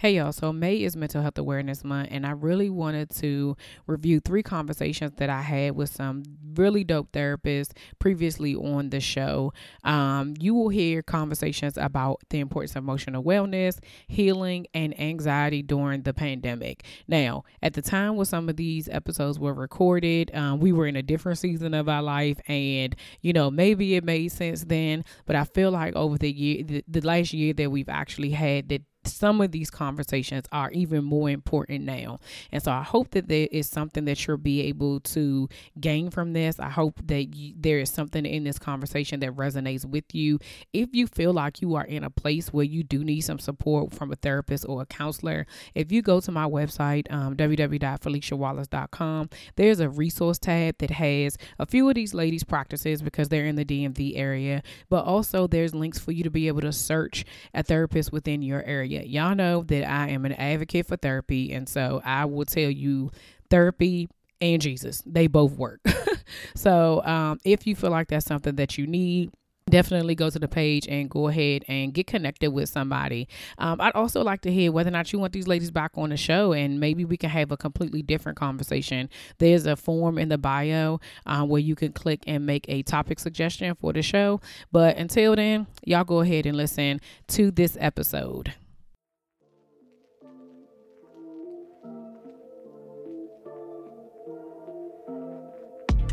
Hey y'all, so May is Mental Health Awareness Month, and I really wanted to review three conversations that I had with some really dope therapists previously on the show. Um, you will hear conversations about the importance of emotional wellness, healing, and anxiety during the pandemic. Now, at the time when some of these episodes were recorded, um, we were in a different season of our life, and you know, maybe it made sense then, but I feel like over the year, the, the last year that we've actually had that some of these conversations are even more important now. And so I hope that there is something that you'll be able to gain from this. I hope that you, there is something in this conversation that resonates with you. If you feel like you are in a place where you do need some support from a therapist or a counselor, if you go to my website, um, www.philiciawallace.com, there's a resource tab that has a few of these ladies' practices because they're in the DMV area, but also there's links for you to be able to search a therapist within your area Y'all know that I am an advocate for therapy, and so I will tell you therapy and Jesus, they both work. so um, if you feel like that's something that you need, definitely go to the page and go ahead and get connected with somebody. Um, I'd also like to hear whether or not you want these ladies back on the show and maybe we can have a completely different conversation. There's a form in the bio uh, where you can click and make a topic suggestion for the show. But until then, y'all go ahead and listen to this episode.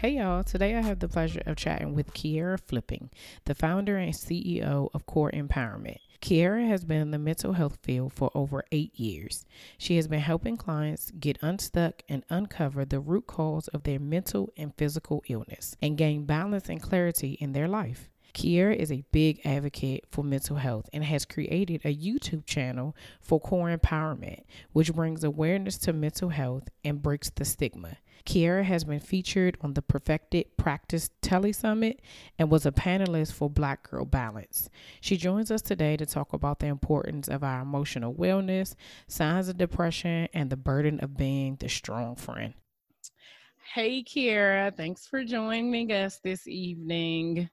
Hey y'all, today I have the pleasure of chatting with Kierrah Flipping, the founder and CEO of Core Empowerment. Kierrah has been in the mental health field for over eight years. She has been helping clients get unstuck and uncover the root cause of their mental and physical illness and gain balance and clarity in their life. Kierrah is a big advocate for mental health and has created a YouTube channel for core empowerment, which brings awareness to mental health and breaks the stigma. Kierrah has been featured on the Perfected Practice Tele Summit and was a panelist for Black Girl Balance. She joins us today to talk about the importance of our emotional wellness, signs of depression, and the burden of being the strong friend. Hey, Kierrah, thanks for joining us this evening.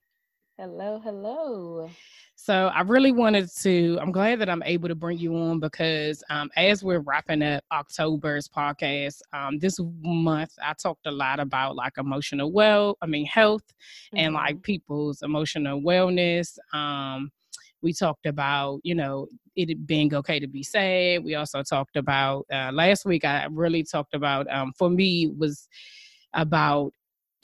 Hello, hello. So I really wanted to, I'm glad that I'm able to bring you on because um, as we're wrapping up October's podcast, um, this month I talked a lot about like emotional well, I mean health mm-hmm. and like people's emotional wellness. Um, we talked about, you know, it being okay to be sad. We also talked about uh, last week. I really talked about um, for me was about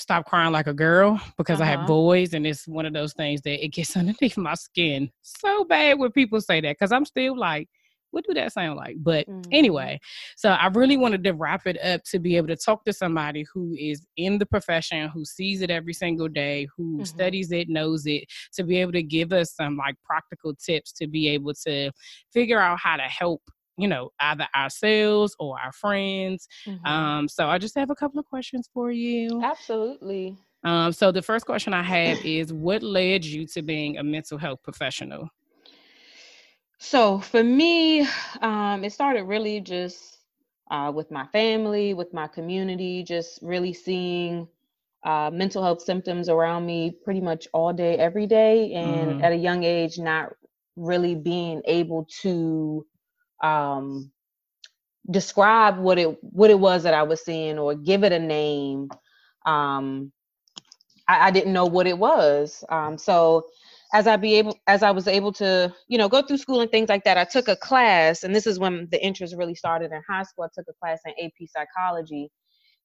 stop crying like a girl because uh-huh. I have uh-huh. boys, and it's one of those things that it gets underneath my skin so bad when people say that because I'm still like, what do that sound like? But mm-hmm. anyway, so I really wanted to wrap it up to be able to talk to somebody who is in the profession, who sees it every single day, who mm-hmm. studies it, knows it, to be able to give us some like practical tips to be able to figure out how to help you know, either ourselves or our friends. Mm-hmm. Um, so I just have a couple of questions for you. Absolutely. Um, so the first question I have is what led you to being a mental health professional? So for me, um, it started really just uh, with my family, with my community, just really seeing uh, mental health symptoms around me pretty much all day, every day. And mm-hmm. at a young age, not really being able to um, describe what it what it was that I was seeing or give it a name. Um, I, I didn't know what it was. Um, so as I be able as I was able to, you know, go through school and things like that, I took a class, and this is when the interest really started in high school. I took a class in AP psychology,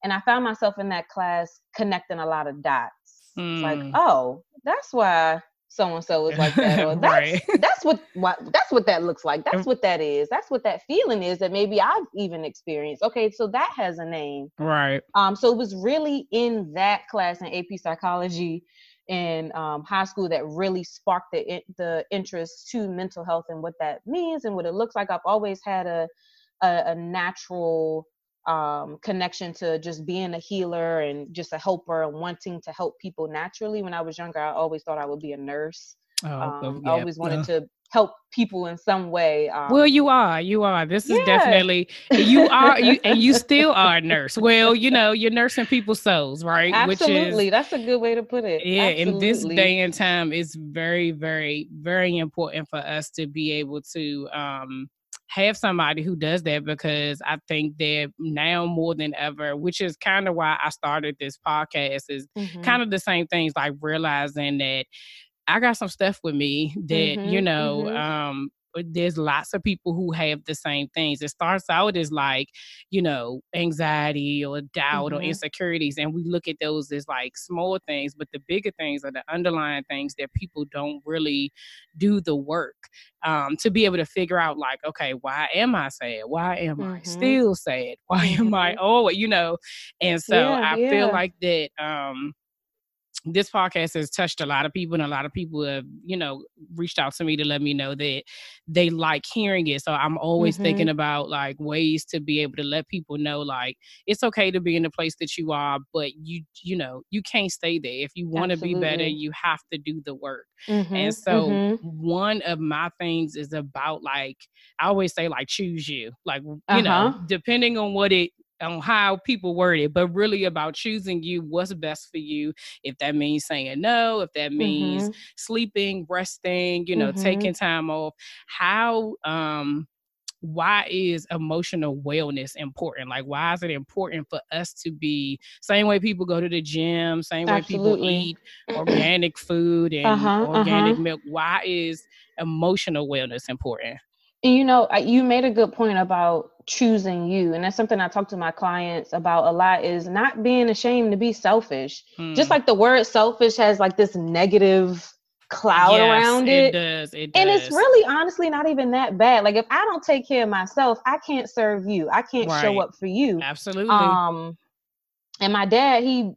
and I found myself in that class connecting a lot of dots. Mm. like, oh, that's why so and so is like that or that's right. that's what, what that's what that looks like. That's what that is. That's what that feeling is that maybe i've even experienced. Okay so that has a name. Right. Um so it was really in that class in ap psychology in um, high school that really sparked the the interest to mental health and what that means and what it looks like. I've always had a a, a natural um, connection to just being a healer and just a helper and wanting to help people naturally. When I was younger, I always thought I would be a nurse. Oh, um, yeah. I always wanted uh, to help people in some way. Um, well, you are, you are. This is yeah. definitely you are, you, and you still are a nurse. Well, you know, you're nursing people's souls, right? Absolutely, is, that's a good way to put it. Yeah, Absolutely. in this day and time, it's very, very, very important for us to be able to um have somebody who does that because I think that now more than ever, which is kind of why I started this podcast, is mm-hmm. kind of the same things like realizing that I got some stuff with me that, mm-hmm, you know, mm-hmm. um, there's lots of people who have the same things. It starts out as like, you know, anxiety or doubt mm-hmm. or insecurities. And we look at those as like small things, but the bigger things are the underlying things that people don't really do the work um, to be able to figure out, like, okay, why am I sad? Why am mm-hmm. I still sad? Why am I, oh, you know? And so yeah, I yeah. feel like that. Um, this podcast has touched a lot of people and a lot of people have you know reached out to me to let me know that they like hearing it so i'm always mm-hmm. thinking about like ways to be able to let people know like it's okay to be in the place that you are but you you know you can't stay there if you want to be better you have to do the work mm-hmm. and so mm-hmm. one of my things is about like i always say like choose you like you uh-huh. know depending on what it on how people word it, but really about choosing you what's best for you. If that means saying no, if that means mm-hmm. sleeping, resting, you know, mm-hmm. taking time off. How um why is emotional wellness important? Like, why is it important for us to be same way people go to the gym, same Absolutely. way people eat organic food and uh-huh, organic uh-huh. milk? Why is emotional wellness important? And you know, you made a good point about choosing you. And that's something I talk to my clients about a lot is not being ashamed to be selfish. Hmm. Just like the word selfish has like this negative cloud yes, around it. It does. It does. And it's really honestly not even that bad. Like if I don't take care of myself, I can't serve you. I can't right. show up for you. Absolutely. Um and my dad, he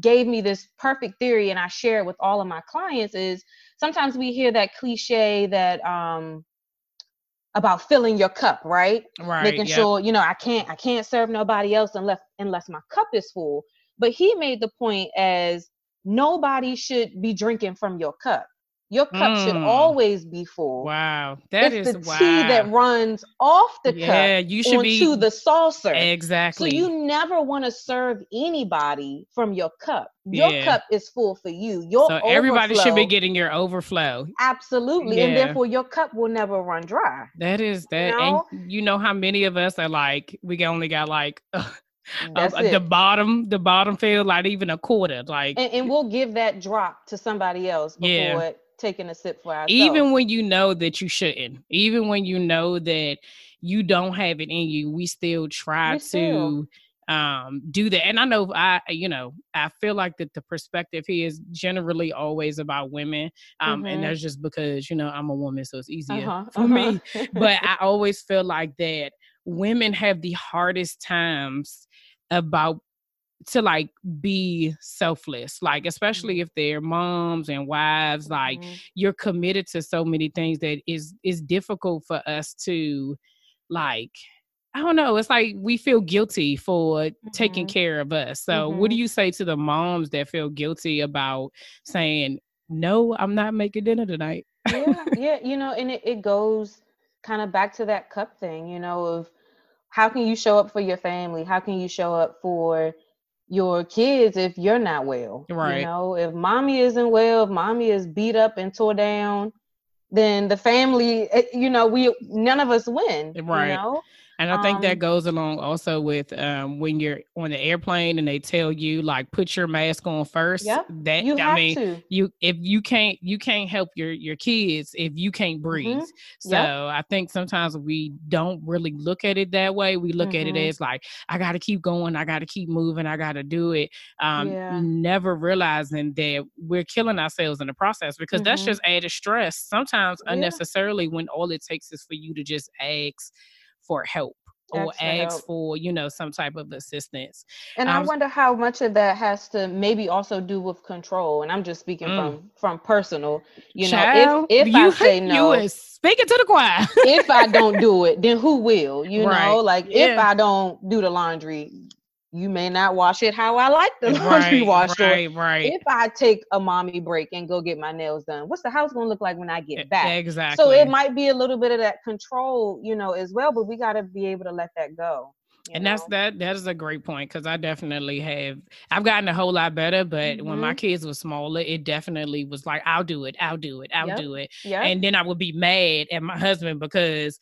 gave me this perfect theory and I share it with all of my clients is sometimes we hear that cliche that um about filling your cup, right? Right. Making yep. sure, you know, I can't I can't serve nobody else unless unless my cup is full. But he made the point as nobody should be drinking from your cup. Your cup mm. should always be full. Wow, that it's is the wow. tea that runs off the yeah, cup. Yeah, you should onto be the saucer. Exactly. So you never want to serve anybody from your cup. Your yeah. cup is full for you. Your so everybody should be getting your overflow. Absolutely, yeah. and therefore your cup will never run dry. That is that, you know? and you know how many of us are like we only got like. Uh, the bottom, the bottom feel like even a quarter, like, and, and, we'll give that drop to somebody else before yeah. it taking a sip for ourselves. Even when you know that you shouldn't, even when you know that you don't have it in you, we still try we to um do that and i know i you know i feel like that the perspective here is generally always about women um mm-hmm. and that's just because you know i'm a woman so it's easier uh-huh, for uh-huh. me but i always feel like that women have the hardest times about to like be selfless like especially mm-hmm. if they're moms and wives like mm-hmm. you're committed to so many things that is is difficult for us to like I don't know. It's like we feel guilty for mm-hmm. taking care of us. So, mm-hmm. what do mm-hmm. you say to the moms that feel guilty about saying, "No, I'm not making dinner tonight"? yeah, yeah. You know, and it, it goes kind of back to that cup thing. You know, of how can you show up for your family? How can you show up for your kids if you're not well. Right. You know, if mommy isn't well, if mommy is beat up and tore down, then the family, eh, you know, we none of us win. Right. You know? And I think um, that goes along also with um, when you're on the airplane and they tell you like put your mask on first. Yep, that you I mean to. you if you can't you can't help your your kids if you can't breathe. Mm-hmm. So yep. I think sometimes we don't really look at it that way. We look mm-hmm. at it mm-hmm. as like I got to keep going, I got to keep moving, I got to do it. Um, yeah. Never realizing that we're killing ourselves in the process because mm-hmm. that's just added stress sometimes yeah. unnecessarily when all it takes is for you to just ask for help. or ask for you know some type of assistance and um, i wonder how much of that has to maybe also do with control and i'm just speaking mm. from from personal you Child, know if, if you, i say no you is speaking to the choir if i don't do it then who will you right. know like yeah. if i don't do the laundry you may not wash it how I like the laundry right, washed. Right, right. If I take a mommy break and go get my nails done, what's the house gonna look like when I get back? Exactly. So it might be a little bit of that control, you know, as well. But we got to be able to let that go. And know? that's that. That is a great point because I definitely have. I've gotten a whole lot better, but mm-hmm. when my mm-hmm. kids were smaller, it definitely was like, "I'll do it, I'll do it, I'll yep. do it," yep. and then I would be mad at my husband because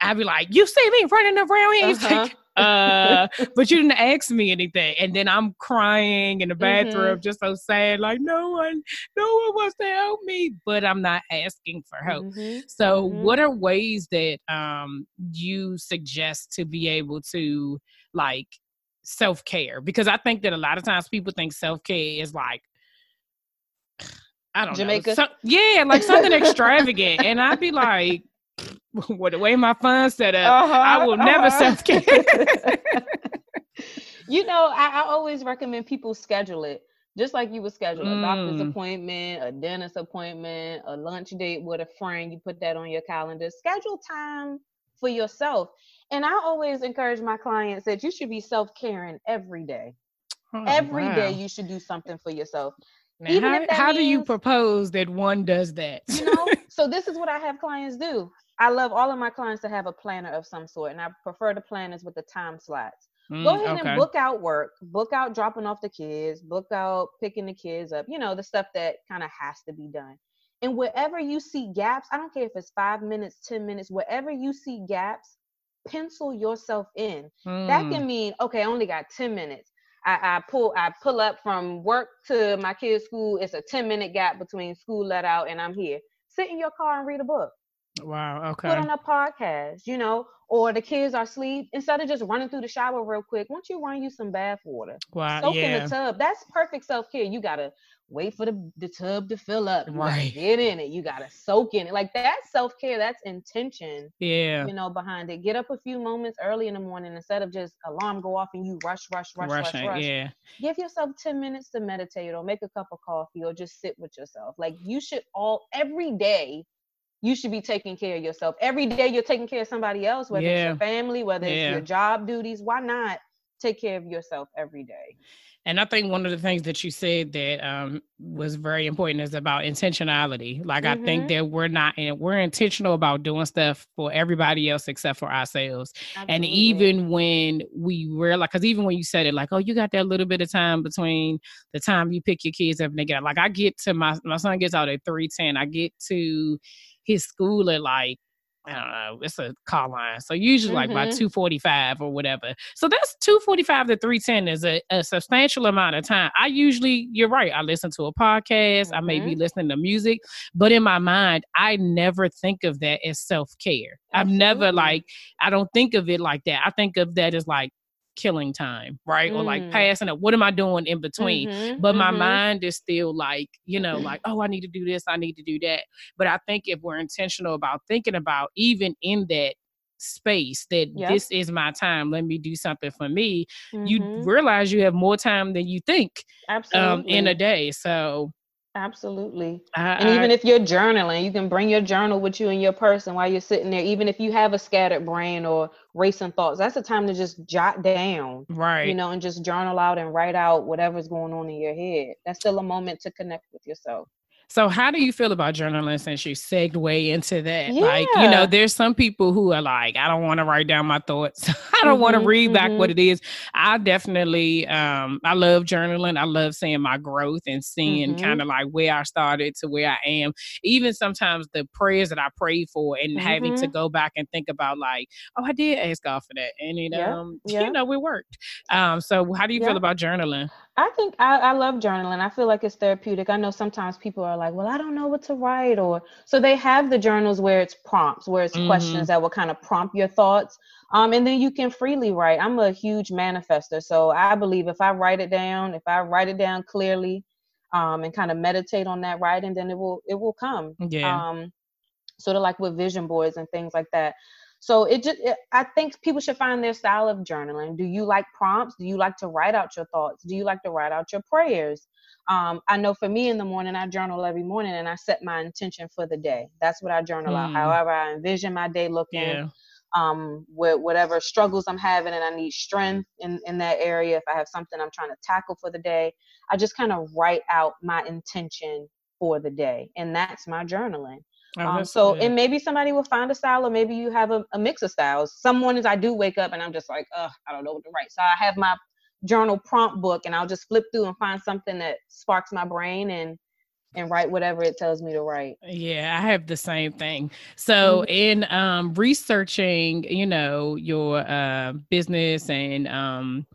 I'd be like, "You see me running around here?" Uh-huh. Like, uh, but you didn't ask me anything. And then I'm crying in the bathroom, mm-hmm. just so sad, like no one, no one wants to help me, but I'm not asking for help. Mm-hmm. So, mm-hmm. what are ways that um you suggest to be able to like self care? Because I think that a lot of times people think self care is like I don't Jamaica. know. So, yeah, like something extravagant. And I'd be like, with the way my funds set up, uh-huh, I will uh-huh. never self care. you know, I, I, always recommend people schedule it. Just like you would schedule mm. a doctor's mm. appointment, a dentist appointment, a lunch date with a friend, you put that on your calendar. Schedule time for yourself. And I always encourage my clients that you should be self caring every day. Oh, every wow. day you should do something for yourself. Now, Even how, how means, do you propose that one does that? you know, so this is what I have clients do. I love all of my clients to have a planner of some sort, and I prefer the planners with the time slots. Mm, Go ahead okay. and book out work, book out dropping off the kids, book out picking the kids up, you know, the stuff that kind of has to be done. And wherever you see gaps, I don't care if it's five minutes, 10 minutes, wherever you see gaps, pencil yourself in. Mm. That can mean, okay, I only got 10 minutes. I, I, pull I pull up from work to my kids' school. It's a 10 minute gap between school let out and I'm here. Sit in your car and read a book. Wow. Okay. Put on a podcast, you know, or the kids are asleep. Instead of just running through the shower real quick, why don't you run you some bath water? Wow. Soak yeah. in the tub. That's perfect self care. You gotta wait for the, the tub to fill up. You right. Get in it. You gotta soak in it. Like that's self care. That's intention. Yeah. You know, behind it. Get up a few moments early in the morning instead of just alarm go off and you rush, rush, rush, Rushing, rush, rush. Yeah. Give yourself 10 minutes to meditate or make a cup of coffee or just sit with yourself. Like you should all every day you should be taking care of yourself. Every day you're taking care of somebody else, whether yeah. it's your family, whether yeah. it's your job duties. Why not take care of yourself every day? And I think one of the things that you said that um, was very important is about intentionality. Like mm-hmm. I think mm-hmm. that we're not and we're intentional about doing stuff for everybody else except for ourselves. Absolutely. And even when we realize, because even when you said it, like, oh, you got that little bit of time between the time you pick your kids up and they get like I get to my my son gets out at three ten. I get to his school at like I don't know, it's a call line. So usually like mm-hmm. by 245 or whatever. So that's 245 to 310 is a, a, substantial amount of time. I usually, you're right, I listen to a podcast, mm-hmm. I may be mm-hmm. listening to music, but in my mind, I never think of that as self-care. I've never like, I don't think of it like that. I think of that as like killing time, right? Mm. Or like mm. passing up. What am I doing in between? Mm-hmm, but my mm-hmm. mind is still like, you know, like, oh, I need to do this, I need to do that. But I think if we're intentional about thinking about even in that space that yep. this is my time let me do something for me mm-hmm. you realize you have more time than you think Absolutely. Um, in a day so Absolutely. I, and even I, if you're journaling, you can bring your journal with you in your person while you're sitting there. Even if you have a scattered brain or racing thoughts, that's the time to just jot down. Right. You know, and just journal out and write out whatever's going on in your head. That's still a moment to connect with yourself. So how do you feel about journaling since you segue into that? Yeah. Like, you know, there's some people who are like, I don't want to write down my thoughts. I don't mm-hmm, want to read mm-hmm. back what mm-hmm. it is. I definitely um I love journaling. I love seeing my growth and seeing mm-hmm. kind of like where I started to where I am. Even sometimes the prayers that I prayed for and having to mm-hmm. go back and think about like, oh, I did ask God for that. And it yeah. um yeah. you know, it worked. Um so how do you feel about journaling? I think I, I love journaling. I feel like it's therapeutic. I know sometimes people are like, well, I don't know what to write, or so they have the journals where it's prompts, where it's mm-hmm. questions that will kind of prompt your thoughts. Um, and then you can freely write. I'm a huge manifester, so I believe if I write it down, if I write it down clearly, um, and kind of meditate on that writing, then it will it will come. Yeah. Um, sort of like with vision boards and things like that. So it just, it, I think people should find their style of journaling. Do you like prompts? Do you like to write out your thoughts? Do you like to write out your prayers? Um, I know for me in the morning, I journal every morning and I set my intention for the day. That's what I journal mm. out. However, I envision my day looking. Yeah. Um, with whatever struggles I'm having, and I need strength in in that area. If I have something I'm trying to tackle for the day, I just kind of write out my intention for the day, and that's my journaling. Oh, um, so, and maybe somebody will find a style, or maybe you have a, a, mix of styles. Some mornings I do wake up and I'm just like, oh, I don't know what to write. So I have my journal prompt book, and I'll just flip through and find something that sparks my brain and and write whatever it tells me to write. Yeah, I have the same thing. So mm-hmm. in um, researching, you know, your uh, business and um,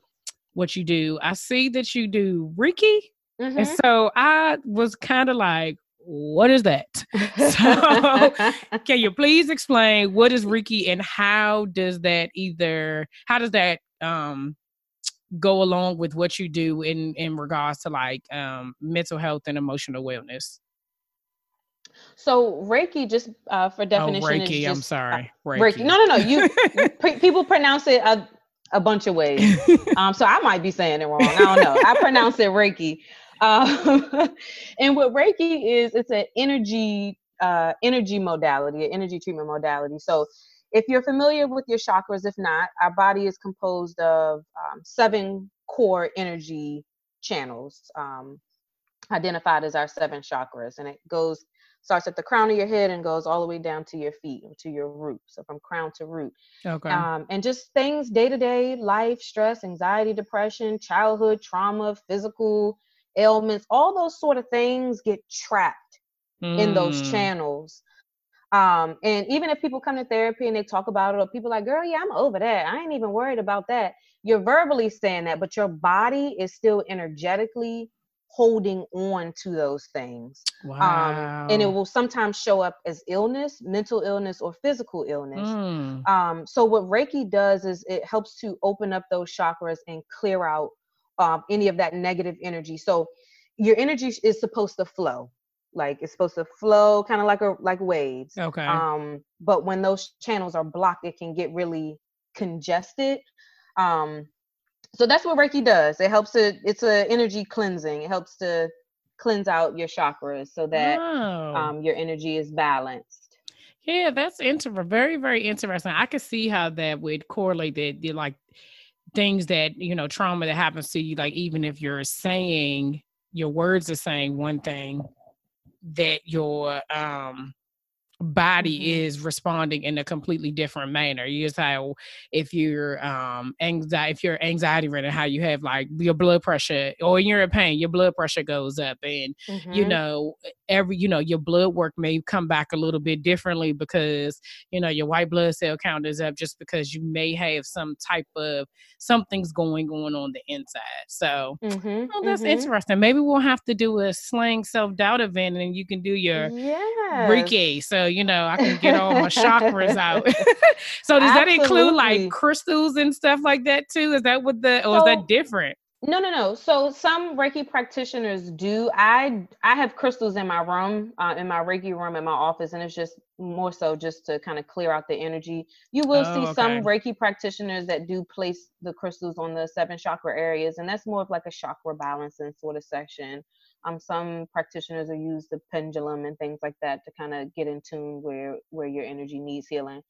what you do, I see that you do Reiki. Mm-hmm. And so I was kind of like, what is that? so can you please explain what is Reiki and how does that either how does that um go along with what you do in in regards to like um mental health and emotional wellness? So Reiki, just uh, for oh, definition, oh, Reiki. Just, I'm sorry, uh, Reiki. Reiki. No, no, no. You people pronounce it a, a bunch of ways. um, so I might be saying it wrong. I don't know. I pronounce it Reiki. Um, and what Reiki is, it's an energy uh, energy modality, an energy treatment modality. So if you're familiar with your chakras, if not, our body is composed of um, seven core energy channels, um, identified as our seven chakras, and it goes starts at the crown of your head and goes all the way down to your feet to your root so from crown to root. Okay. Um, and just things day to day life stress anxiety depression childhood trauma physical ailments, all those sort of things get trapped mm. in those mm. channels. Um, and even if people come to therapy and they talk about it, or people like, girl, yeah, I'm over that. I ain't even worried about that. You're verbally saying that, but your body is still energetically holding on to those things. Wow. Um, and it will sometimes show up as illness, mental illness, or physical illness. Mm. Um, so what Reiki does is it helps to open up those chakras and clear out um, any of that negative energy. So your energy is supposed to flow, like it's supposed to flow, kind of like a like waves. Okay. Um, but when those channels are blocked, it can get really congested. Um, so that's what Reiki does. It helps to. It's a energy cleansing. It helps to cleanse out your chakras so that oh. um, your energy is balanced. Yeah, that's inter- very, very interesting. I could see how that would correlate that, like things that you know trauma that happens to you like even if you're saying your words are saying one thing that your um body mm-hmm. is responding in a completely different manner. You just how if you're um anxiety if you're anxiety ridden, how you have like your blood pressure or you're in pain, your blood pressure goes up and mm-hmm. you know every you know your blood work may come back a little bit differently because you know your white blood cell count is up just because you may have some type of something's going on on the inside. So mm-hmm. oh, that's mm-hmm. interesting. Maybe we'll have to do a Slaying Self Doubt event and you can do your yeah Reiki. So you know I can get all my chakras out. so does Absolutely. that include like crystals and stuff like that too? Is that what the or so, is that different? No, no, no. So some Reiki practitioners do. I I have crystals in my room, uh, in my Reiki room in my office, and it's just more so just to kind of clear out the energy. You will oh, see okay. some Reiki practitioners that do place the crystals on the seven chakra areas, and that's more of like a chakra balancing sort of section. Um, some practitioners will use the pendulum and things like that to kind of get in tune where where your energy needs healing.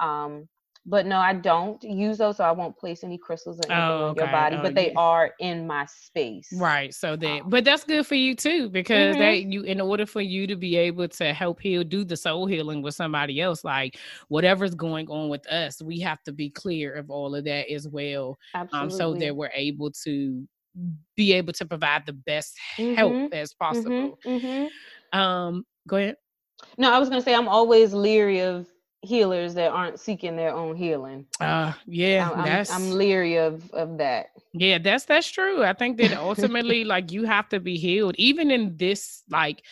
Um, but no, I don't use those, so I won't place any crystals anything oh, okay. your body. Oh, but they yeah. are in my space. Right. So that, um, but that's good for you too, because mm-hmm. that you, in order for you to be able to help heal, do the soul healing with somebody else, like whatever's going on with us, we have to be clear of all of that as well, um, so that we're able to be able to provide the best mm-hmm. help as mm-hmm. possible. Mm-hmm. Um, go ahead. No, I was gonna say I'm always leery of healers that aren't seeking their own healing. Uh yeah, I'm, that's I'm, I'm leery of of that. Yeah, that's that's true. I think that ultimately like you have to be healed even in this like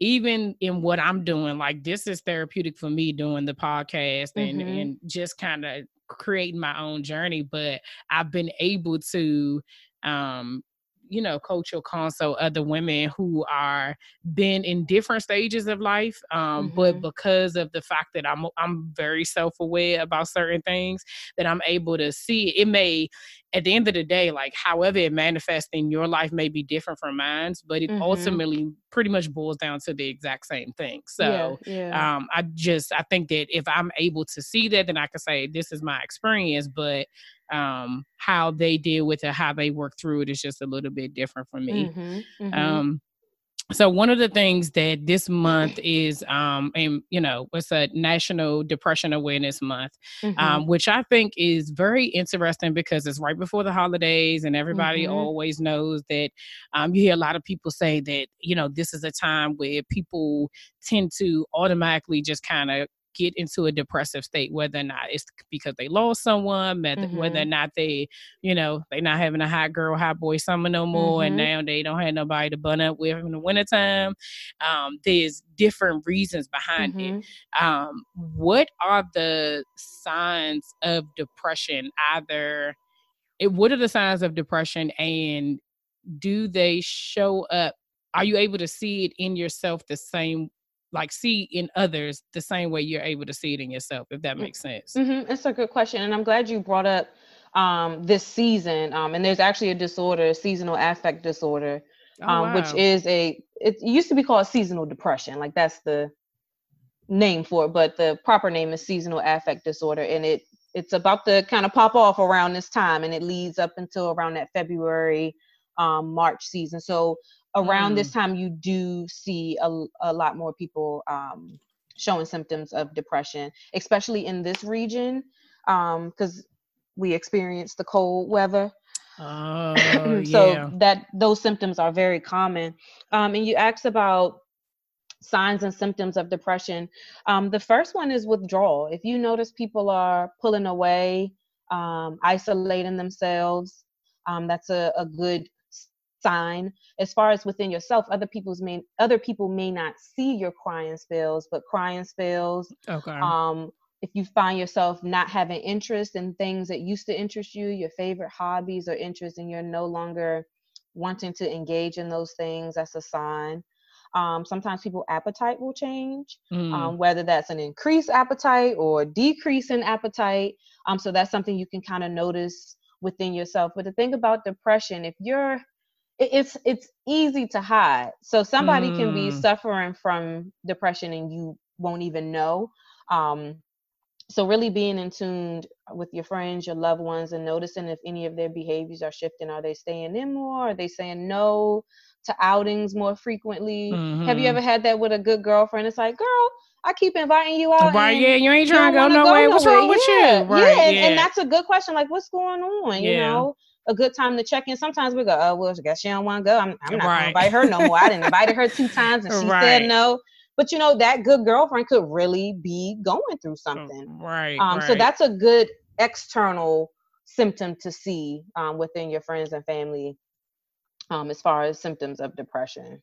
even in what I'm doing like this is therapeutic for me doing the podcast and mm-hmm. and just kind of creating my own journey but I've been able to um you know coach or consult other women who are been in different stages of life um, mm-hmm. but because of the fact that i'm i'm very self-aware about certain things that i'm able to see it may at the end of the day, like however it manifests in your life may be different from mine's, but it mm-hmm. ultimately pretty much boils down to the exact same thing. So yeah, yeah. Um, I just I think that if I'm able to see that, then I can say this is my experience. But um, how they deal with it, how they work through it is just a little bit different for me. Mm-hmm. Mm-hmm. Um, so one of the things that this month is um and you know it's a national depression awareness month mm-hmm. um which i think is very interesting because it's right before the holidays and everybody mm-hmm. always knows that um you hear a lot of people say that you know this is a time where people tend to automatically just kind of get into a depressive state, whether or not it's because they lost someone, mm-hmm. whether or mm-hmm. not they, you know, they're not having a hot girl, hot boy summer no more, mm-hmm. and now they don't have nobody to bun up with in the wintertime. Um, there's different reasons behind mm-hmm. it. Um, what are the signs of depression? Either it, what are the signs of depression, and do they show up? Are you able to see it in yourself the same like see in others the same way you're able to see it in yourself if that mm, makes sense mm-hmm. it's a good question and i'm glad you brought up um, this season um, and there's actually a disorder seasonal affect disorder oh, um, wow. which is a it used to be called seasonal depression like that's the name for it but the proper name is seasonal affect disorder and it it's about to kind of pop off around this time and it leads up until around that february um, march season so around mm. this time you do see a, a lot more people um, showing symptoms of depression especially in this region because um, we experience the cold weather oh, so yeah. that those symptoms are very common um, and you asked about signs and symptoms of depression um, the first one is withdrawal if you notice people are pulling away um, isolating themselves um, that's a, a good sign. As far as within yourself other people's may other people may not see your crying spells but crying spells okay. um if you find yourself not having interest in things that used to interest you your favorite hobbies or interests and you're no longer wanting to engage in those things that's a sign. Um, sometimes people appetite will change mm. um, whether that's an increased appetite or decrease in appetite. Um, so that's something you can kind of notice within yourself. But the thing about depression if you're it's it's easy to hide so somebody mm. can be mm. suffering from depression and you won't even know um so really being in tune with your friends your loved ones and noticing if any of their behaviors are shifting are they staying in more are they saying no to outings more frequently mm-hmm. have you mm-hmm. ever had that with a good girlfriend it's like girl I keep inviting you out. Right, yeah, you ain't trying to go nowhere. What's wrong with yeah. you? Right, yeah, and, and that's a good question. Like, what's going on? Yeah. You know, a good time to check in. Sometimes we go, oh, well, I guess she don't want to go. I'm, I'm not right. going to invite her no more. I didn't invite her two times and she right. said no. But you know, that good girlfriend could really be going through something. Right. Um, right. So that's a good external symptom to see um, within your friends and family um, as far as symptoms of depression.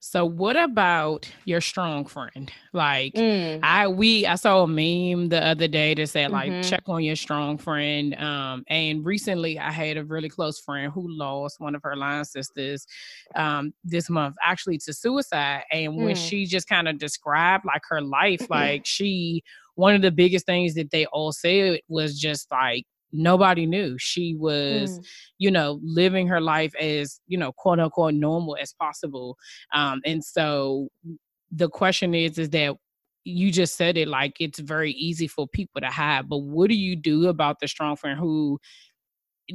So what about your strong friend? Like mm. I we I saw a meme the other day that said like mm-hmm. check on your strong friend. Um and recently I had a really close friend who lost one of her line sisters um this month actually to suicide. And mm. when she just kind of described like her life, like she one of the biggest things that they all said was just like nobody knew she was mm. you know living her life as you know quote unquote normal as possible um and so the question is is that you just said it like it's very easy for people to hide but what do you do about the strong friend who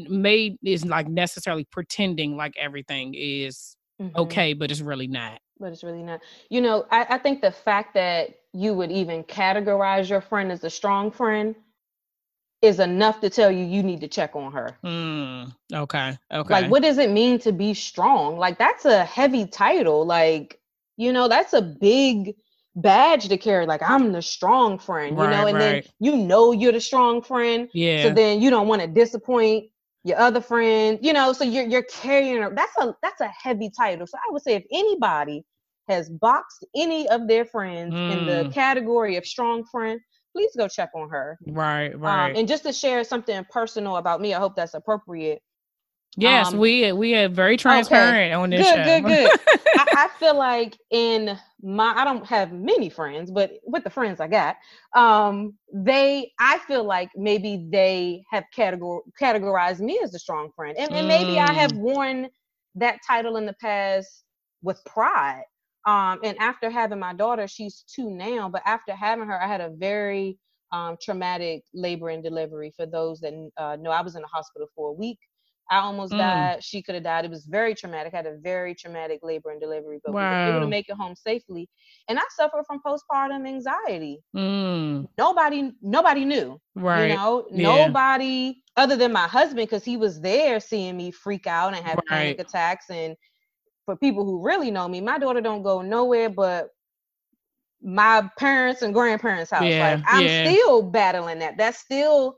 may is like necessarily pretending like everything is mm-hmm. okay but it's really not but it's really not you know I, I think the fact that you would even categorize your friend as a strong friend is enough to tell you you need to check on her. Mm, okay. Okay. Like, what does it mean to be strong? Like, that's a heavy title. Like, you know, that's a big badge to carry. Like, I'm the strong friend, you right, know, and right. then you know you're the strong friend. Yeah. So then you don't want to disappoint your other friend, you know, so you're you're carrying her. That's a that's a heavy title. So I would say if anybody has boxed any of their friends mm. in the mm. category of strong friend, please go check on her. Right, right. Um, and just to share something personal about me, I hope that's appropriate. Yes, um, we we are very transparent okay. on this good, show. Good, good, good. I, I, feel like in my I don't have many friends, but with the friends I got, um, they I feel like maybe they have categor- categorized me as a strong friend, and, and maybe mm. I have mm. worn that title in the past with pride. Um, and after having my daughter, she's two now, but after having her, I had a very um, traumatic labor and delivery. For those that uh, know, I was in the hospital for a week I almost mm. died. She could have died. It was very traumatic. I had a very traumatic labor and delivery, but wow. we were able to make it home safely. And I suffered from postpartum anxiety. Mm. Nobody, nobody knew. Right. You know, yeah. nobody other than my husband, because he was there seeing me freak out and have right. panic attacks. And for people who really know me, my daughter don't go nowhere but my parents and grandparents' house. Yeah. Like I'm yeah. still battling that. That's still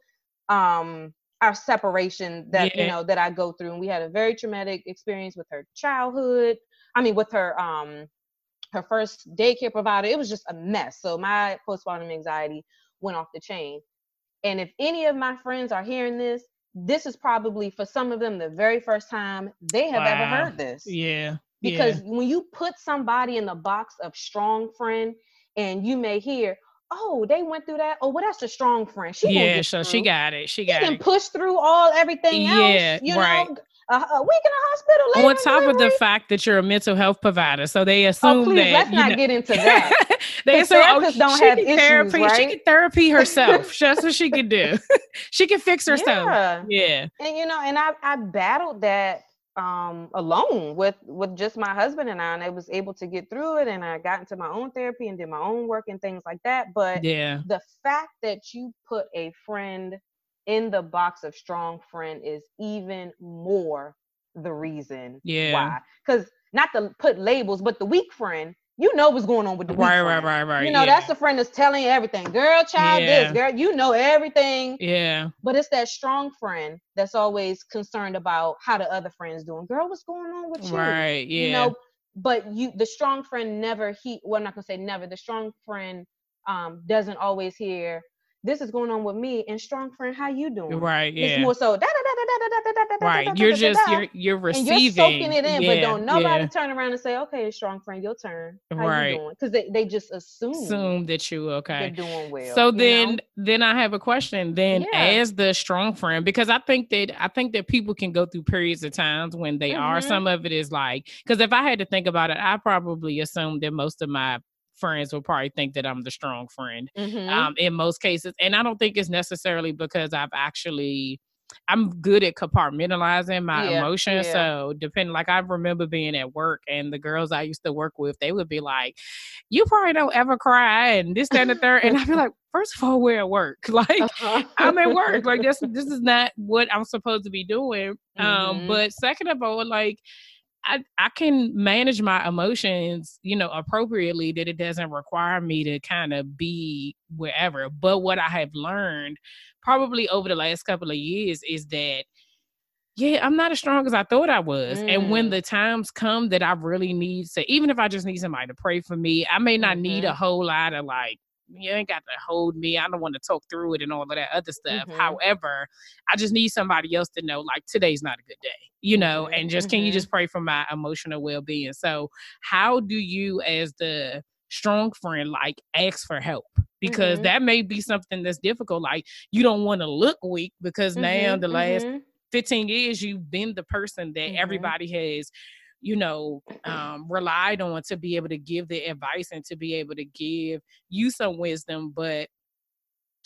um our separation that yeah. you know that I go through and we had a very traumatic experience with her childhood I mean with her um her first daycare provider it was just a mess so my postpartum anxiety went off the chain and if any of my friends are hearing this this is probably for some of them the very first time they have wow. ever heard this yeah because yeah. when you put somebody in the box of strong friend and you may hear oh, they went through that. Oh, well, that's a strong friend. She yeah, so through. she got it. She got she it. push through all everything else. Yeah, you right. Know, a, a week in the hospital. On top of the fact that you're a mental health provider, so they oh, assume oh, please, that. Let's not know, get into that. they assume oh, don't have issues, therapy. Right? She can therapy herself. That's what she can do. she can fix herself. Yeah. yeah. And you know, and I I battled that um, alone with with just my husband and I, and I was able to get through it. And I got into my own therapy and did my own work and things like that. But yeah, the fact that you put a friend in the box of strong friend is even more the reason yeah. why. Because not to put labels, but the weak friend you know what's going on with the right, right, right, right. You know, yeah. that's the friend that's telling you everything. Girl, child, yeah. this, girl, you know everything. Yeah. But it's that strong friend that's always concerned about how the other friends doing. Girl, what's going on with you? Right. Yeah. You know, but you the strong friend never he well, I'm not gonna say never. The strong friend um doesn't always hear this is going on with me and strong friend how you doing right yeah it's more so da, da, da, right you're just you're you're receiving and you're soaking it in yeah, but don't nobody yeah. turn around and say okay strong friend your turn how right. because they, they just assume assume that you okay they're doing well so then know? then i have a question then yeah. as the strong friend because i think that i think that people can go through periods of times when they mm-hmm. are some of it is like because if i had to think about it i probably assume that most of my friends will probably think that I'm the strong friend mm-hmm. um, in most cases. And I don't think it's necessarily because I've actually I'm good at compartmentalizing my yeah, emotions. Yeah. So depending, like I remember being at work and the girls I used to work with, they would be like, "You probably don't ever cry," and this, that, and the third. And I'd be like, first of all, we're at work. Like uh-huh. I'm at work. Like this, this is not what I'm supposed to be doing. Um, mm-hmm. Um, but second of all, like I, I can manage my emotions, you know, appropriately that it doesn't require me to kind of be wherever. But what I have learned probably over the last couple of years is that yeah, I'm not as strong as I thought I was. Mm. And when mm. the times come that I really need to, even if I just need somebody to pray for me, I may not mm-hmm. need a mm-hmm. whole lot of like you ain't got to hold me. I don't want to talk through it and all of that other stuff. Mm-hmm. However, I just need somebody else to know like today's not a good day, you know, mm-hmm. and just mm-hmm. can you mm-hmm. just pray for my emotional well being? So, how do you, as the strong friend, like ask for help? Because mm-hmm. that may be something that's difficult. Like, you don't want to look weak because now mm-hmm. the last 15 years you've been the person that everybody has you know um, relied on to be able to give the advice and to be able to give you some wisdom but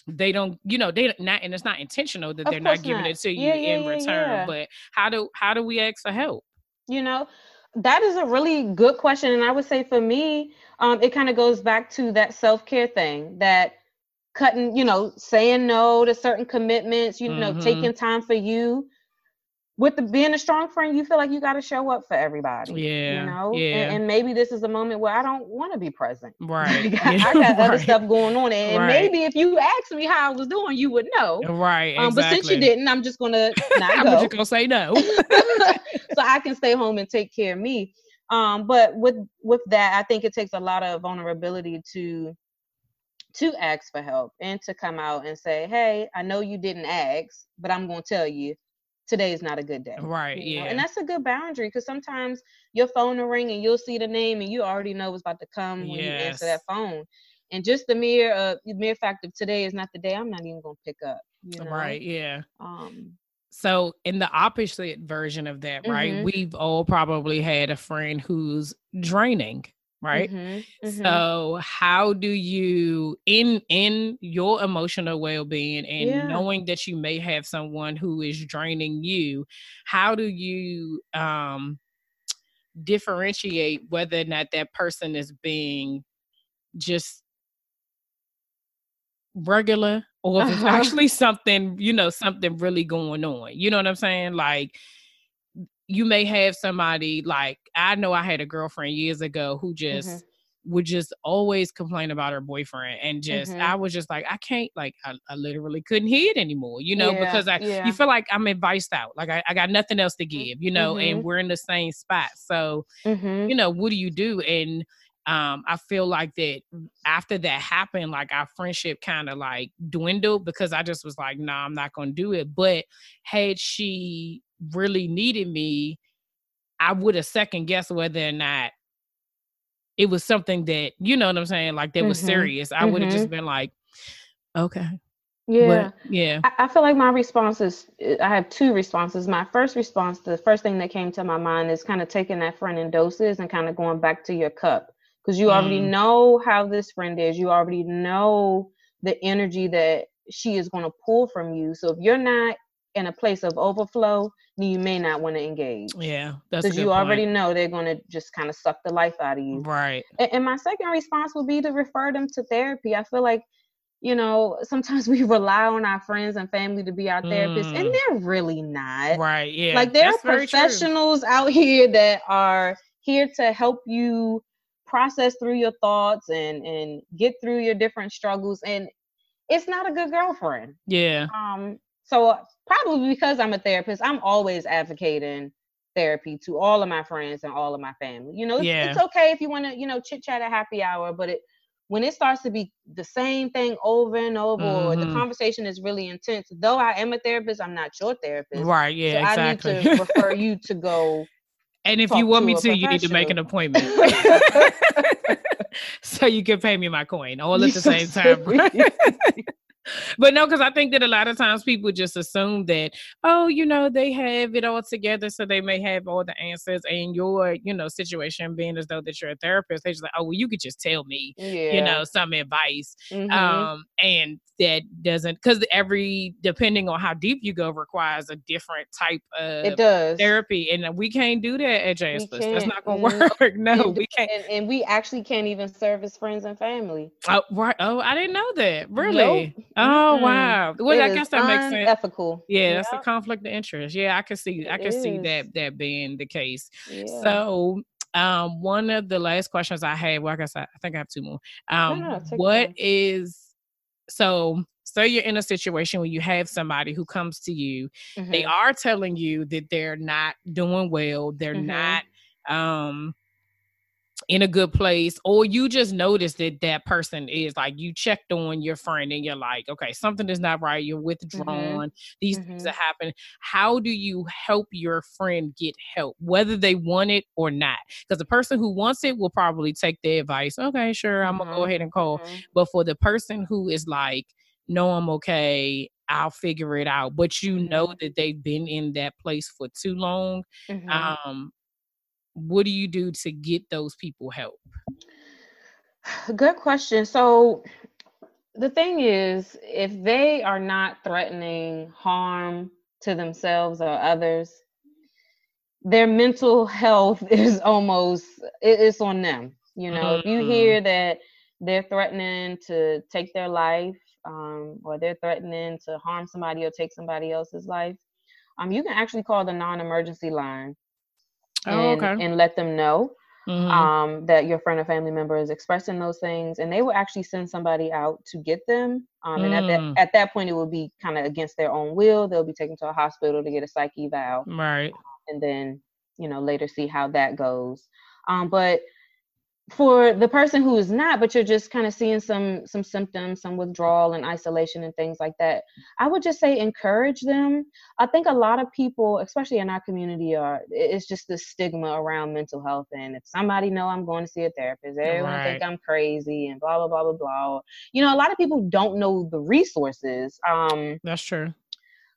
they don't you know they not and it's not intentional that they're not giving not. it to you yeah, in yeah, return yeah. but how do how do we ask for help you know that is a really good question and i would say for me um, it kind of goes back to that self-care thing that cutting you know saying no to certain commitments you know mm-hmm. taking time for you with the being a strong friend, you feel like you got to show up for everybody. Yeah, you know. Yeah. And, and, maybe this is a moment where I don't want to be present. Right. I, got, I got other stuff going on, and right. maybe if you asked me how I was doing, you would know. Right. Um, but since you didn't, I'm just gonna not I'm go. just gonna say no, so I can stay home and take care of me. Um, but with with that, I think it takes a lot of vulnerability to to ask for help and to come out and say, "Hey, I know you didn't ask, but I'm going to tell you today is not a good day. Right. you know? Yeah. And that's a good boundary because sometimes your phone will ring and you'll see the name and you already know what's about to come when you answer that phone. And just the mere uh, mere fact of today is not the day, I'm not even gonna pick up. You know? Right. Yeah. Um So, in the opposite version of that, right, Mhm. we've all probably had a friend who's draining, right? mhm, mhm. So, how do you in in your emotional well-being and Yeah. knowing that you may have someone who is draining you, how do you um differentiate whether or not that person is being just regular or Uh-huh. actually something, you know, something really going on. You know what I'm saying? Like you may have somebody like I know I had a girlfriend years ago who just Mhm. would just always complain about her boyfriend and just Mhm. I was just like I can't like I, I literally couldn't hear it anymore, you know, Yeah, because I yeah. you feel like I'm advised out. Like I, I got nothing else to give, you know, Mhm. and we're in the same spot. So Mhm. you know, what do you do? And um, I feel like that after that happened, like our friendship kind of like dwindled because I just was like, no, nah, I'm not gonna do it. But had she really needed me, I would have second guessed whether or not it was something that, you know what I'm saying, like that was Mhm. serious. I would have just been like, okay. Yeah. But yeah. I, I feel like my response is I have two responses. My first response, the first thing that came to my mind is kind of taking that friend in doses and kind of going back to your cup because you already Mm. know how this friend is. You already know the energy that she is going to pull from you. So if you're not in a place of overflow, then you may not want to engage Yeah. That's because you point. already know they're going to just kind of suck the life out of you. Right. A- And my second response would be to refer them to therapy. I feel like, you know, sometimes we rely on our friends and family to be our therapists, and Mm. they're really not. Right. Yeah. Like there are That's true. professionals out here that are here to help you process through your thoughts and and get through your different struggles. And it's not a good girlfriend. Yeah. Um, so probably because I'm a therapist, I'm always advocating therapy to all of my friends and all of my family. You know, it's, it's okay if you want to, you know, chit chat at happy hour, but it when it starts to be the same thing over and over, or the Mhm. conversation is really intense. Though I am a therapist, I'm not your therapist. Right. So Yeah. I need to refer you to go. And if you want to me to, you need to make an appointment. so you can pay me my coin all at the same time. but no, because I think that a lot of times people just assume that, oh, you know, they have it all together, so they may have all the answers. And your, you know, situation being as though that you're a therapist, they're just like, oh, well, you could just tell me, yeah. you know, some advice. Mhm. Um, and that doesn't because every depending on how deep you go requires a different type of it does. therapy, and we can't do that at Jaspers. That's can't. gonna No. work. No, And- we can't. and, and we actually can't even serve as friends and family. Oh, right. Oh, I didn't know that. Really? Nope. Oh, Mm-mm. wow. Well, It I guess that makes sense. unethical. Yeah, that's a conflict of interest. Yeah, I can see. I It can see that that being the case. yeah. So, um, one of the last questions I had, well, I guess I think I have two more. Um, no, take your what is so? Say you're in a situation where you have somebody who comes to you. They Mhm. are telling you that they're not doing well. They're Mhm. not um in a good place or you just notice that that person is like you checked on your friend and you're like okay something is not right you're withdrawn these things Mhm. are happening how do you help your friend get help whether they want it or not because the person who wants it will probably take their advice okay sure i'm gonna go Mhm. ahead and call Mhm. but for the person who is like no i'm okay i'll figure it out but you know that they've been in that place for too long Mhm. um what do you do to get those people help Good question. So the thing is, if they are not threatening harm to themselves or others, their mental health is almost it's on them. You know, if you Mm. hear that they're threatening to take their life, um, or they're threatening to harm somebody or take somebody else's life, um, you can actually call the non-emergency line oh and, okay and let them know Mhm. um, that your friend or family member is expressing those things, and they will actually send somebody out to get them. Um, and at Mm. that at that point, it will be kind of against their own will. They'll be taken to a hospital to get a psych eval, right and then you know later see how that goes. Um, but for the person who is not but you're just kind of seeing some some symptoms some withdrawal and isolation and things like that i would just say encourage them. I think a lot of people especially in our community are it's just the stigma around mental health and if somebody know i'm going to see a therapist everyone right. think i'm crazy and blah blah blah blah blah. You know a lot of people don't know the resources um that's true.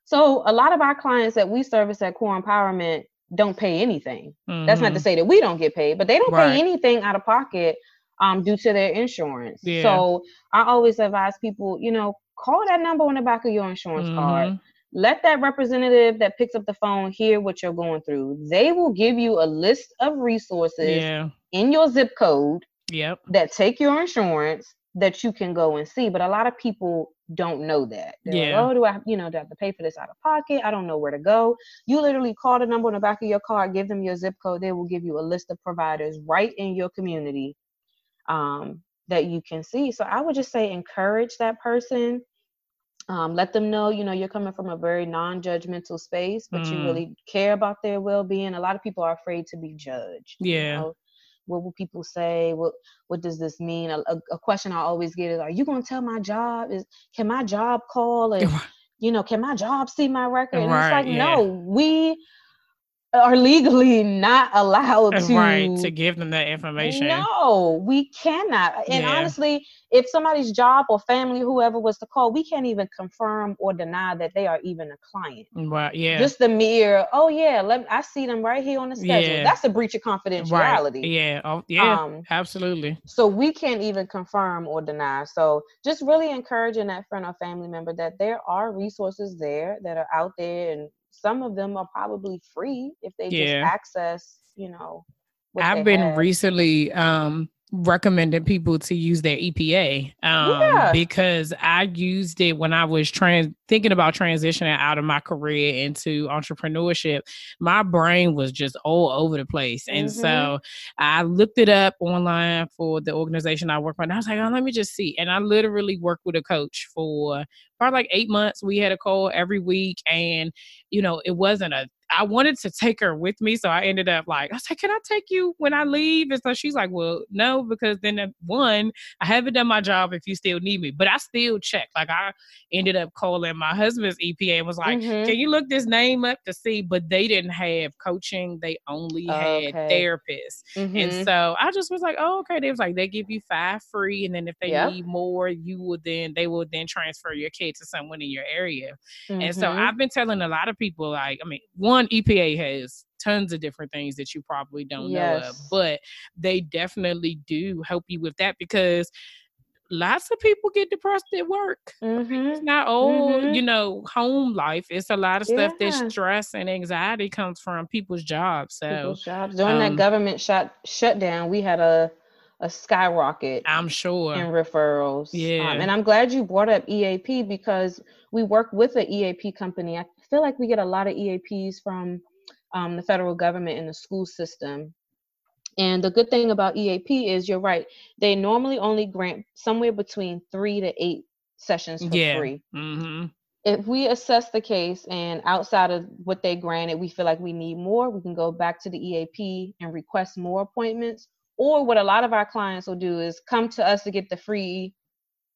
So a lot of our clients that we service at core empowerment don't pay anything. Mm-hmm. That's not to mm-hmm. say that we don't get paid, but they don't right. pay anything out of pocket um, due to their insurance. Yeah. So I always advise people, you know, call that number on the back of your insurance mm-hmm. card. Let that representative that picks up the phone hear what you're going through. They will give you a list of resources yeah. in your zip code yep. that take your insurance that you can go and see. But a lot of people don't know that. They're yeah. Like, oh, do I, you know, do I have to pay for this out of pocket? I don't know where to go. You literally call the number on the back of your car, give them your zip code. They will give you a list of providers right in your community um, that you can see. So I would just say encourage that person. Um, let them know, you know, you're coming from a very non-judgmental space, but mm. you really care about their well-being. A lot of people are afraid to be judged. Yeah. You know? What will people say? What what does this mean? A, a question i always get is are you going to tell my job? Is can my job call? And you know can my job see my record? And right, it's like yeah. no we are legally not allowed to right to give them that information. No, we cannot. And yeah. honestly, if somebody's job or family, whoever was to call, we can't even confirm or deny that they are even a client. Right. Yeah. Just the mere, oh yeah, let I see them right here on the schedule. Yeah. That's a breach of confidentiality. Right. Yeah. Oh, yeah. Um, absolutely. So we can't even confirm or deny. So just really encouraging that friend or family member that there are resources there that are out there and some of them are probably free if they yeah. just access, you know. I've been have. recently um recommending people to use their EPA um, yeah. because I used it when I was trans thinking about transitioning out of my career into entrepreneurship. My brain was just all over the place, and mm-hmm. so I looked it up online for the organization I work for. And I was like, oh, let me just see. And I literally worked with a coach for probably like eight months. We had a call every week, and you know, it wasn't a I wanted to take her with me, so I ended up like, I was like, "Can I take you when I leave?" And so she's like, "Well, no, because then one, I haven't done my job if you still need me." But I still checked. Like I ended up calling my husband's EPA and was like, mm-hmm. "Can you look this name up to see?" But they didn't have coaching; they only had therapists. Mm-hmm. And so I just was like, "Oh, okay." They was like, "They give you five free, and then if they yep. need more, you will then they will then transfer your kid to someone in your area." Mm-hmm. And so mm-hmm. I've been telling a lot of people, like, I mean, one one, EPA has tons of different things that you probably don't yes. know of, but they definitely do help you with that because lots of people get depressed at work. Mm-hmm. It's not all, mm-hmm. you know, home life. It's a lot of stuff yeah. that stress and anxiety comes from people's jobs. So people's jobs. during um, that government shut shutdown, we had a a skyrocket. I'm sure in referrals. Um, yeah, um, and I'm glad you brought up EAP because we work with an EAP company. I feel like we get a lot of EAPs from um, the federal government and the school system. And the good thing about EAP is you're right. They normally only grant somewhere between three to eight sessions for yeah. free. Mm-hmm. If we assess the case and outside of what they granted, we feel like we need more, we can go back to the EAP and request more appointments. Or what a lot of our clients will do is come to us to get the free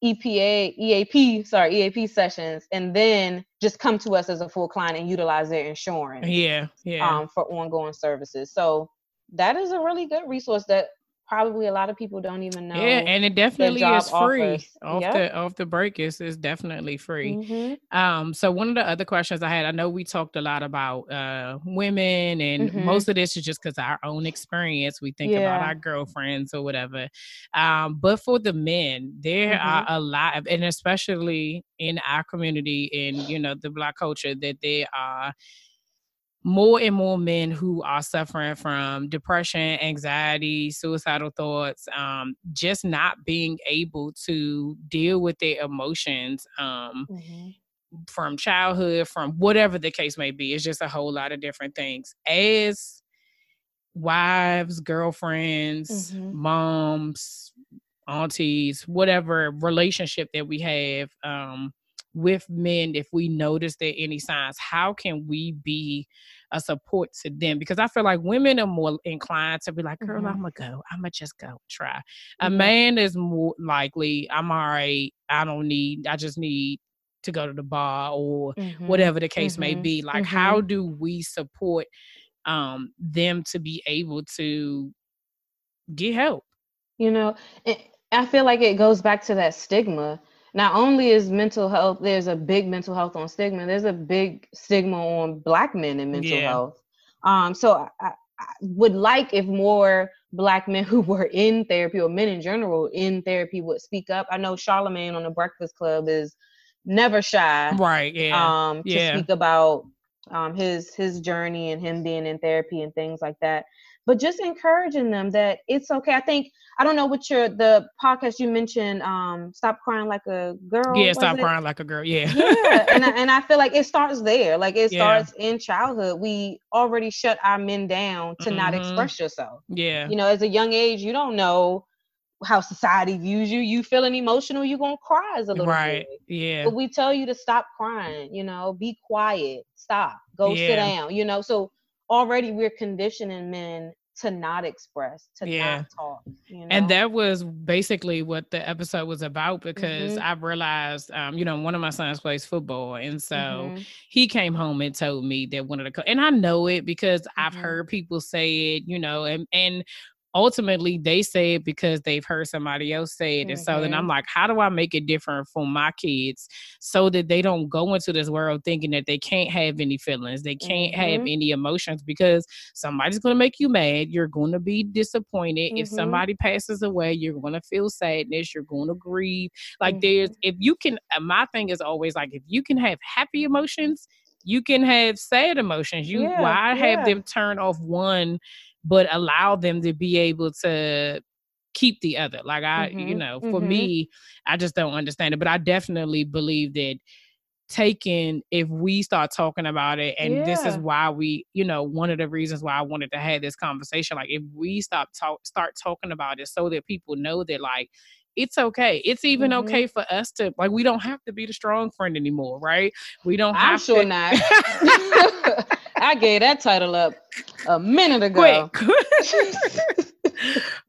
EPA, EAP, sorry, EAP sessions, and then just come to us as a full client and utilize their insurance. Yeah, yeah. Um, for ongoing services. So that is a really good resource that probably a lot of people don't even know. Yeah, and it definitely is free offers. off yep. the off the break. It's, it's definitely free. Mm-hmm. Um, so one of the other questions I had, I know we talked a lot about uh women, and mm-hmm. most of this is just because our own experience. We think yeah. about our girlfriends or whatever. Um, but for the men, there mm-hmm. are a lot of, and especially in our community, in you know the black culture, that they are more and more men who are suffering from depression, anxiety, suicidal thoughts, um, just not being able to deal with their emotions um, mm-hmm. from childhood, from whatever the case may be. It's just a whole lot of different things. As wives, girlfriends, mm-hmm. moms, aunties, whatever relationship that we have um, with men, if we notice there any signs, how can we be a support to them because I feel like women are more inclined to be like, girl, Mhm. I'm gonna go. I'm gonna just go try. A man is more likely, I'm all right. I don't need, I just need to go to the bar or Mhm. whatever the case may Mhm. be. Like, how do we support um them to be able to get help? You know, it, I feel like it goes back to that stigma. Not only is mental health, there's a big mental health on stigma. There's a big stigma on Black men and mental Yeah. health. Um, so I, I would like if more Black men who were in therapy or men in general in therapy would speak up. I know Charlemagne on the Breakfast Club is never shy Right. Yeah. um, to yeah. speak about um, his his journey and him being in therapy and things like that. But just encouraging them that it's okay. I think I don't know what your the podcast you mentioned. Um, stop crying like a girl. yeah. Stop it? crying like a girl. Yeah. yeah, and I, and I feel like it starts there. Like it Yeah. starts in childhood. We already shut our men down to not Mhm. express yourself. yeah. You know, as a young age, you don't know how society views you. You feeling emotional, you gonna cry as a little Right. boy. Yeah. But we tell you to stop crying, you know, be quiet, stop, go sit down, you know. So already we're conditioning men to not express, to Yeah. not talk, you know. And that was basically what the episode was about because Mhm. I realized, um, you know, one of my sons plays football, and so Mhm. he came home and told me that one of the co- and I know it because I've Mhm. heard people say it, you know, and and ultimately they say it because they've heard somebody else say it, and so then. I'm like, how do I make it different for my kids so that they don't go into this world thinking that they can't have any feelings, they can't have Mhm. any emotions because somebody's going to make you mad, you're going to be disappointed. If Mhm. somebody passes away, you're going to feel sadness, you're going to grieve. Like there's if you can uh, my thing is always like if you can have happy emotions, you can have sad emotions. You Yeah, why have them turn off one but allow them to be able to keep the other. Like I, you Mhm, know, for mhm. me, I just don't understand it. But I definitely believe that taking if we start talking about it and this is why we you know one of the reasons why i wanted to have this conversation like if we stop talk start talking about it so that people know that like it's okay it's even Mhm. okay for us to like we don't have to be the strong friend anymore right we don't I'm have sure to not. I gave that title up a minute ago. quick.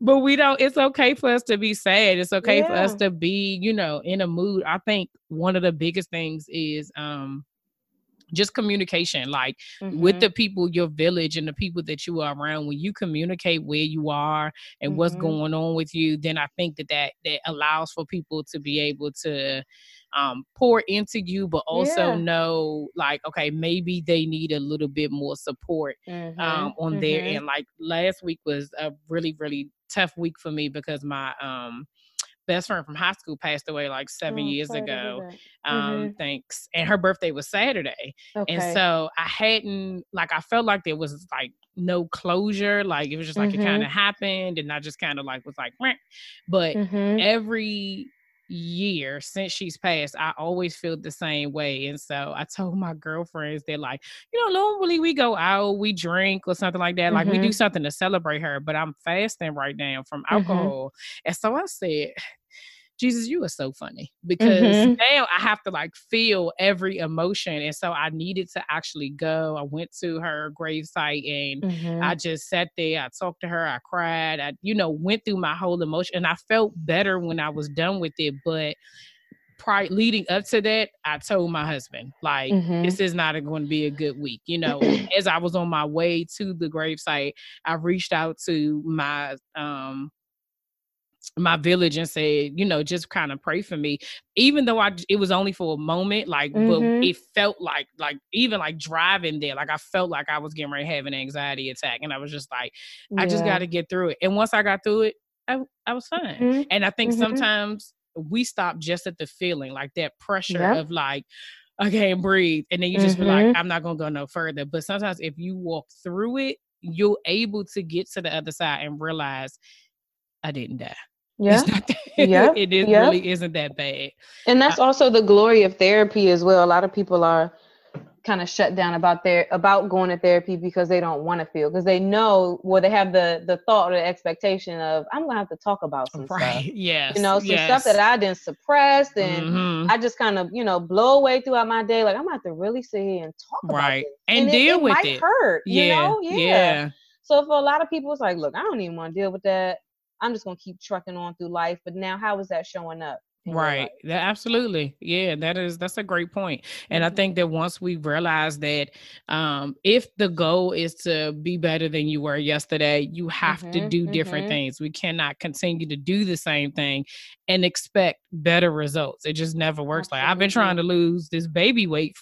But we don't it's okay for us to be sad. It's okay for us to be you know in a mood. I think one of the biggest things is um just communication like with Mhm, the people your village and the people that you are around. When you communicate where you are and what's Mhm. going on with you then i think that that, that allows for people to be able to um, pour into you but also Yeah. know like okay maybe they need a little bit more support um, mhm, on their mhm. end. Like last week was a really, really tough week for me because my um best friend from high school passed away like seven Oh, years sorry to hear ago. Um, Mhm. thanks. And her birthday was Saturday. Okay. And so I hadn't like I felt like there was like no closure. Like it was just like it kind of happened and I just kind of like was like, Meh. but Mhm. every year since she's passed, I always feel the same way. And so I told my girlfriends, they're like, you know, normally we go out, we drink or something like that. Like we do Mhm. something to celebrate her, but I'm fasting right now from Mhm. alcohol. And so I said, Jesus, you are so funny because Mhm. now I have to like feel every emotion. And so I needed to actually go. I went to her gravesite and Mhm. I just sat there. I talked to her. I cried. I, you know, went through my whole emotion and I felt better when I was done with it. But prior leading up to that, I told my husband, like, Mhm. this is not going to be a good week. You know, as I was on my way to the gravesite, I reached out to my um my village and said, you know, just kind of pray for me. Even though I it was only for a moment, like, Mhm. but it felt like like even like driving there, like I felt like I was getting ready to have an anxiety attack. And I was just like, I just got to get through it. And once I got through it, I, I was fine. Mhm. And I think Mhm. sometimes we stop just at the feeling, like that pressure Yep. of like, I can't breathe. And then you just be like, Mhm. I'm not gonna go no further. But sometimes if you walk through it, you're able to get to the other side and realize I didn't die. Yeah. That Yep. it is Yep. really isn't that bad. And that's also the glory of therapy as well. A lot of people are kind of shut down about their about going to therapy because they don't want to feel because they know well they have the the thought or the expectation of I'm gonna have to talk about some right. stuff. Yes. You know, some yes. stuff that I didn't suppress and Mhm. I just kind of, you know, blow away throughout my day. Like I'm gonna have to really sit here and talk about Right. this. And deal it with might it. hurt. You yeah. know? yeah. So for a lot of people, it's like, look, I don't even want to deal with that. I'm just gonna keep trucking on through life. But now, how is that showing up? Right. That absolutely. Yeah, that is that's a great point. And I Mhm. think that once we realize that um if the goal is to be better than you were yesterday, you have to Mhm, do different mhm. things. We cannot continue to do the same thing and expect better results. It just never works. Like I've been trying to lose this baby weight.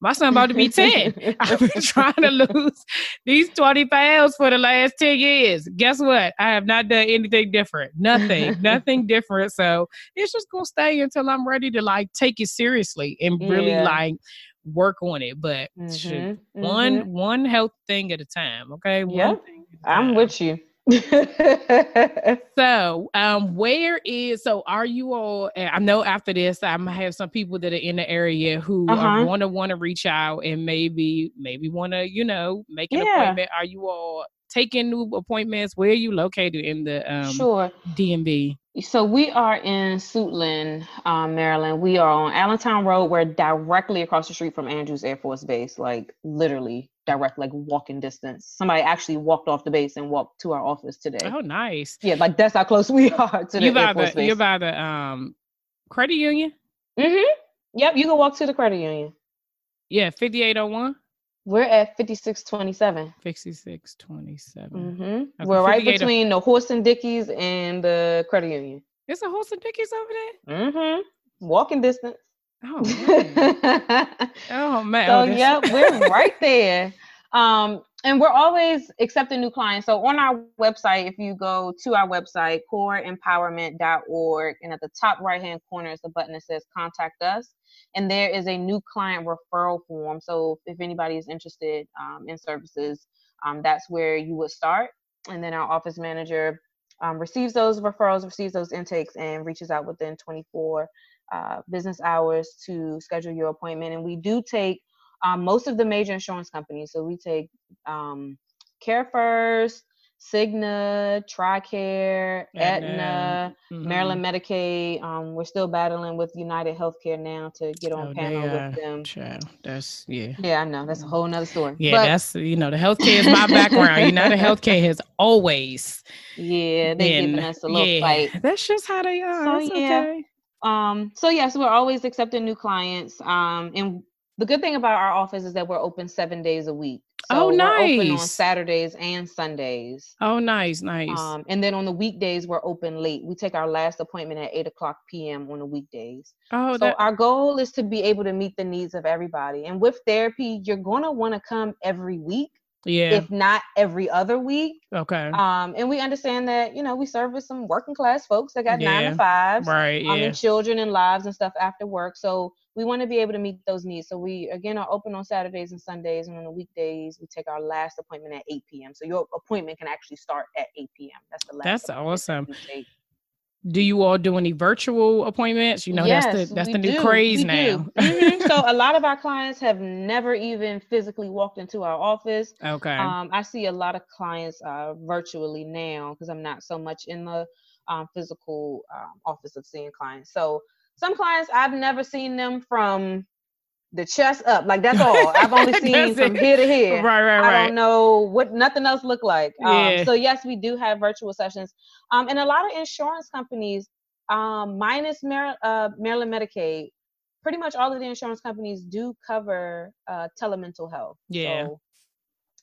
My son about to be 10. I've been trying to lose these 20 pounds for the last 10 years. Guess what? I have not done anything different. Nothing, nothing different. So it's just gonna stay until I'm ready to like take it seriously and really Yeah. like work on it. But shoot, Mhm, one mhm. one health thing at a time. Okay. One Yep, thing at a I'm with you. So, um, where is so are you all? I know after this, I'm have some people that are in the area who are Uh-huh. going to want to reach out and maybe maybe want to you know make an Yeah. appointment. Are you all taking new appointments? Where are you located in the um, sure. DMV? So we are in Suitland, um, Maryland. We are on Allentown Road. We're directly across the street from Andrews Air Force Base, like literally direct, like walking distance. Somebody actually walked off the base and walked to our office today. Oh, nice. Yeah, like that's how close we are to the You by the you're by the um credit union? mm-hmm. Yep, you can walk to the credit union. Yeah, 5801, We're at 5627. 5627. Mm-hmm. Okay, We're right between the Horace and Dickies and the credit union. It's a Horace and Dickies over there. Mm-hmm. Walking distance. Oh man. Oh man. so Oh, yep, we're right there. Um, and we're always accepting new clients. So on our website, if you go to our website, coreempowerment.org, and at the top right hand corner is a button that says contact us. And there is a new client referral form. So if anybody is interested um, in services, um, that's where you would start. And then our office manager um, receives those referrals, receives those intakes, and reaches out within 24 uh, business hours to schedule your appointment. And we do take um, most of the major insurance companies. So we take um, CareFirst, Cigna, Tricare, Aetna, Mhm. Maryland Medicaid. Um, we're still battling with UnitedHealthcare now to get on Oh, panel with them. Child, that's yeah. Yeah, I know that's a whole nother story. Yeah, but that's you know the healthcare is my background. United Healthcare has always yeah, they been giving us a little yeah, fight. That's just how they are. So, It's yeah. okay. Um, so yes, we're always accepting new clients. Um, and the good thing about our office is that we're open seven days a week. Oh, So We're open on. Saturdays and Sundays. Oh, nice, nice. Um, and then on the weekdays, we're open late. We take our last appointment at eight o'clock p.m. on the weekdays. oh, so that, our goal is to be able to meet the needs of everybody. And with therapy, you're gonna want to come every week, yeah. if not every other week. okay. Um, and we understand that you know we service some working class folks that got nine to fives right. um, Yeah. and children and lives and stuff after work. So we want to be able to meet those needs. So we again are open on Saturdays and Sundays, and on the weekdays we take our last appointment at 8 p.m. So your appointment can actually start at 8 p.m. That's the last. That's awesome. Do you all do any virtual appointments? You know, that's the that's the new do, craze we now. Mhm. So a lot of our clients have never even physically walked into our office. okay. Um, I see a lot of clients uh, virtually now because I'm not so much in the um, physical um, office of seeing clients. So some clients I've never seen them from the chest up, like that's all. I've only seen from here to here. right, right, right. I don't know what nothing else look like. Um, So yes, we do have virtual sessions, um, and a lot of insurance companies, um, minus Mar- uh, Maryland Medicaid, pretty much all of the insurance companies do cover uh, telemental health. Yeah. So,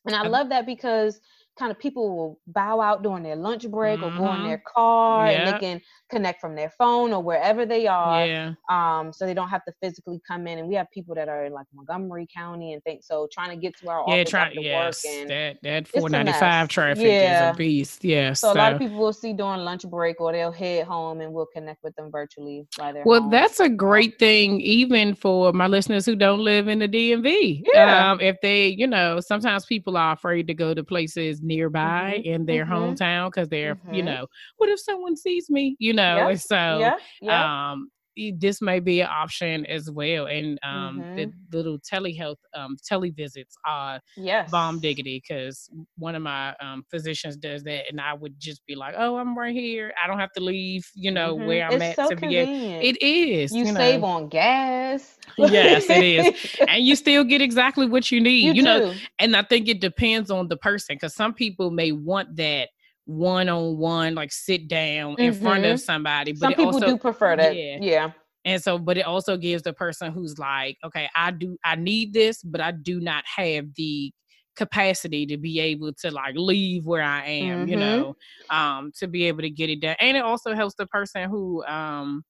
and I love that because kind of people will bow out during their lunch break or go in Mhm. their car and they can connect from their phone or wherever they are Yeah. um so they don't have to physically come in and we have people that are in like montgomery county and think so trying to get to our Yeah, office try after yes. work and That that four ninety five traffic Yeah. is a beast. Yeah. so a lot of people will see during lunch break or they'll head home and we'll connect with them virtually while they're Well, home. that's a great thing, even for my listeners who don't live in the DMV. Yeah. Um, if they, you know, sometimes people are afraid to go to places nearby in their mhm. hometown because they're, you Mhm. know, what if someone sees me? You know, so yeah yeah um this may be an option as well. And um, mm-hmm. the little telehealth um, televisits are yes. bomb diggity because one of my um, physicians does that, and I would just be like, "Oh, I'm right here. I don't have to leave. You know mm-hmm. where I'm it's at so to convenient. be." It is. You, you save know. on gas. yes, it is, and you still get exactly what you need. You, you know, and I think it depends on the person because some people may want that one on one, like sit down in mm-hmm. front of mm-hmm. somebody. But some people also, do prefer that. Yeah. yeah. And so, but it also gives the person who's like, okay, I do, I need this, but I do not have the capacity to be able to like leave where I am, mm-hmm. you know, um, to be able to get it done. And it also helps the person who um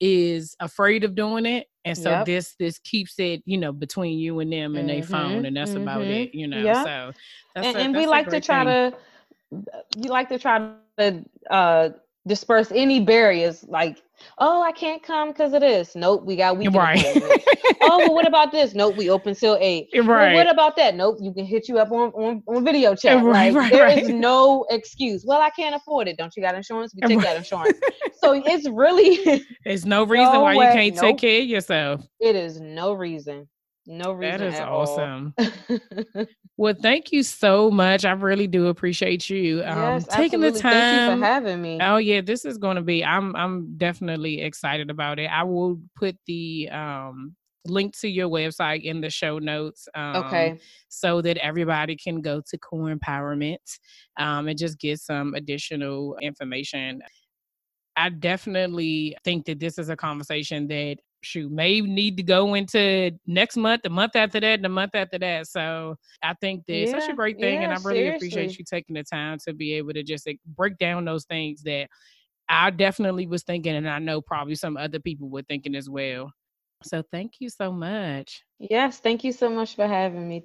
is afraid of doing it. And so yep. this this keeps it, you know, between you and them and mm-hmm. their phone, and that's mm-hmm. about it, you know. Yep. So and, a, and we like to try thing. to you like to try to uh disperse any barriers like oh i can't come because of this. Nope we got weekend right. oh well what about this? Nope we open till eight. Right well, what about that? Nope you can hit you up on on, on video chat right, like, right, there right. is no excuse. Well i can't afford it. Don't you got insurance? We take right. that insurance. So it's really there's no reason no why way. you can't nope. take care of yourself. It is no reason no reason. That is awesome. well, thank you so much. I really do appreciate you um, yes, taking absolutely. the time. Thank you for having me. Oh yeah, this is going to be. I'm I'm definitely excited about it. I will put the um link to your website in the show notes. Um, okay. So that everybody can go to Core Empowerment um, and just get some additional information. I definitely think that this is a conversation that shoot may need to go into next month, the month after that, and the month after that. So I think that yeah, such a great thing, yeah, and I really seriously. appreciate you taking the time to be able to just like, break down those things that I definitely was thinking, and I know probably some other people were thinking as well. So thank you so much. Yes, thank you so much for having me.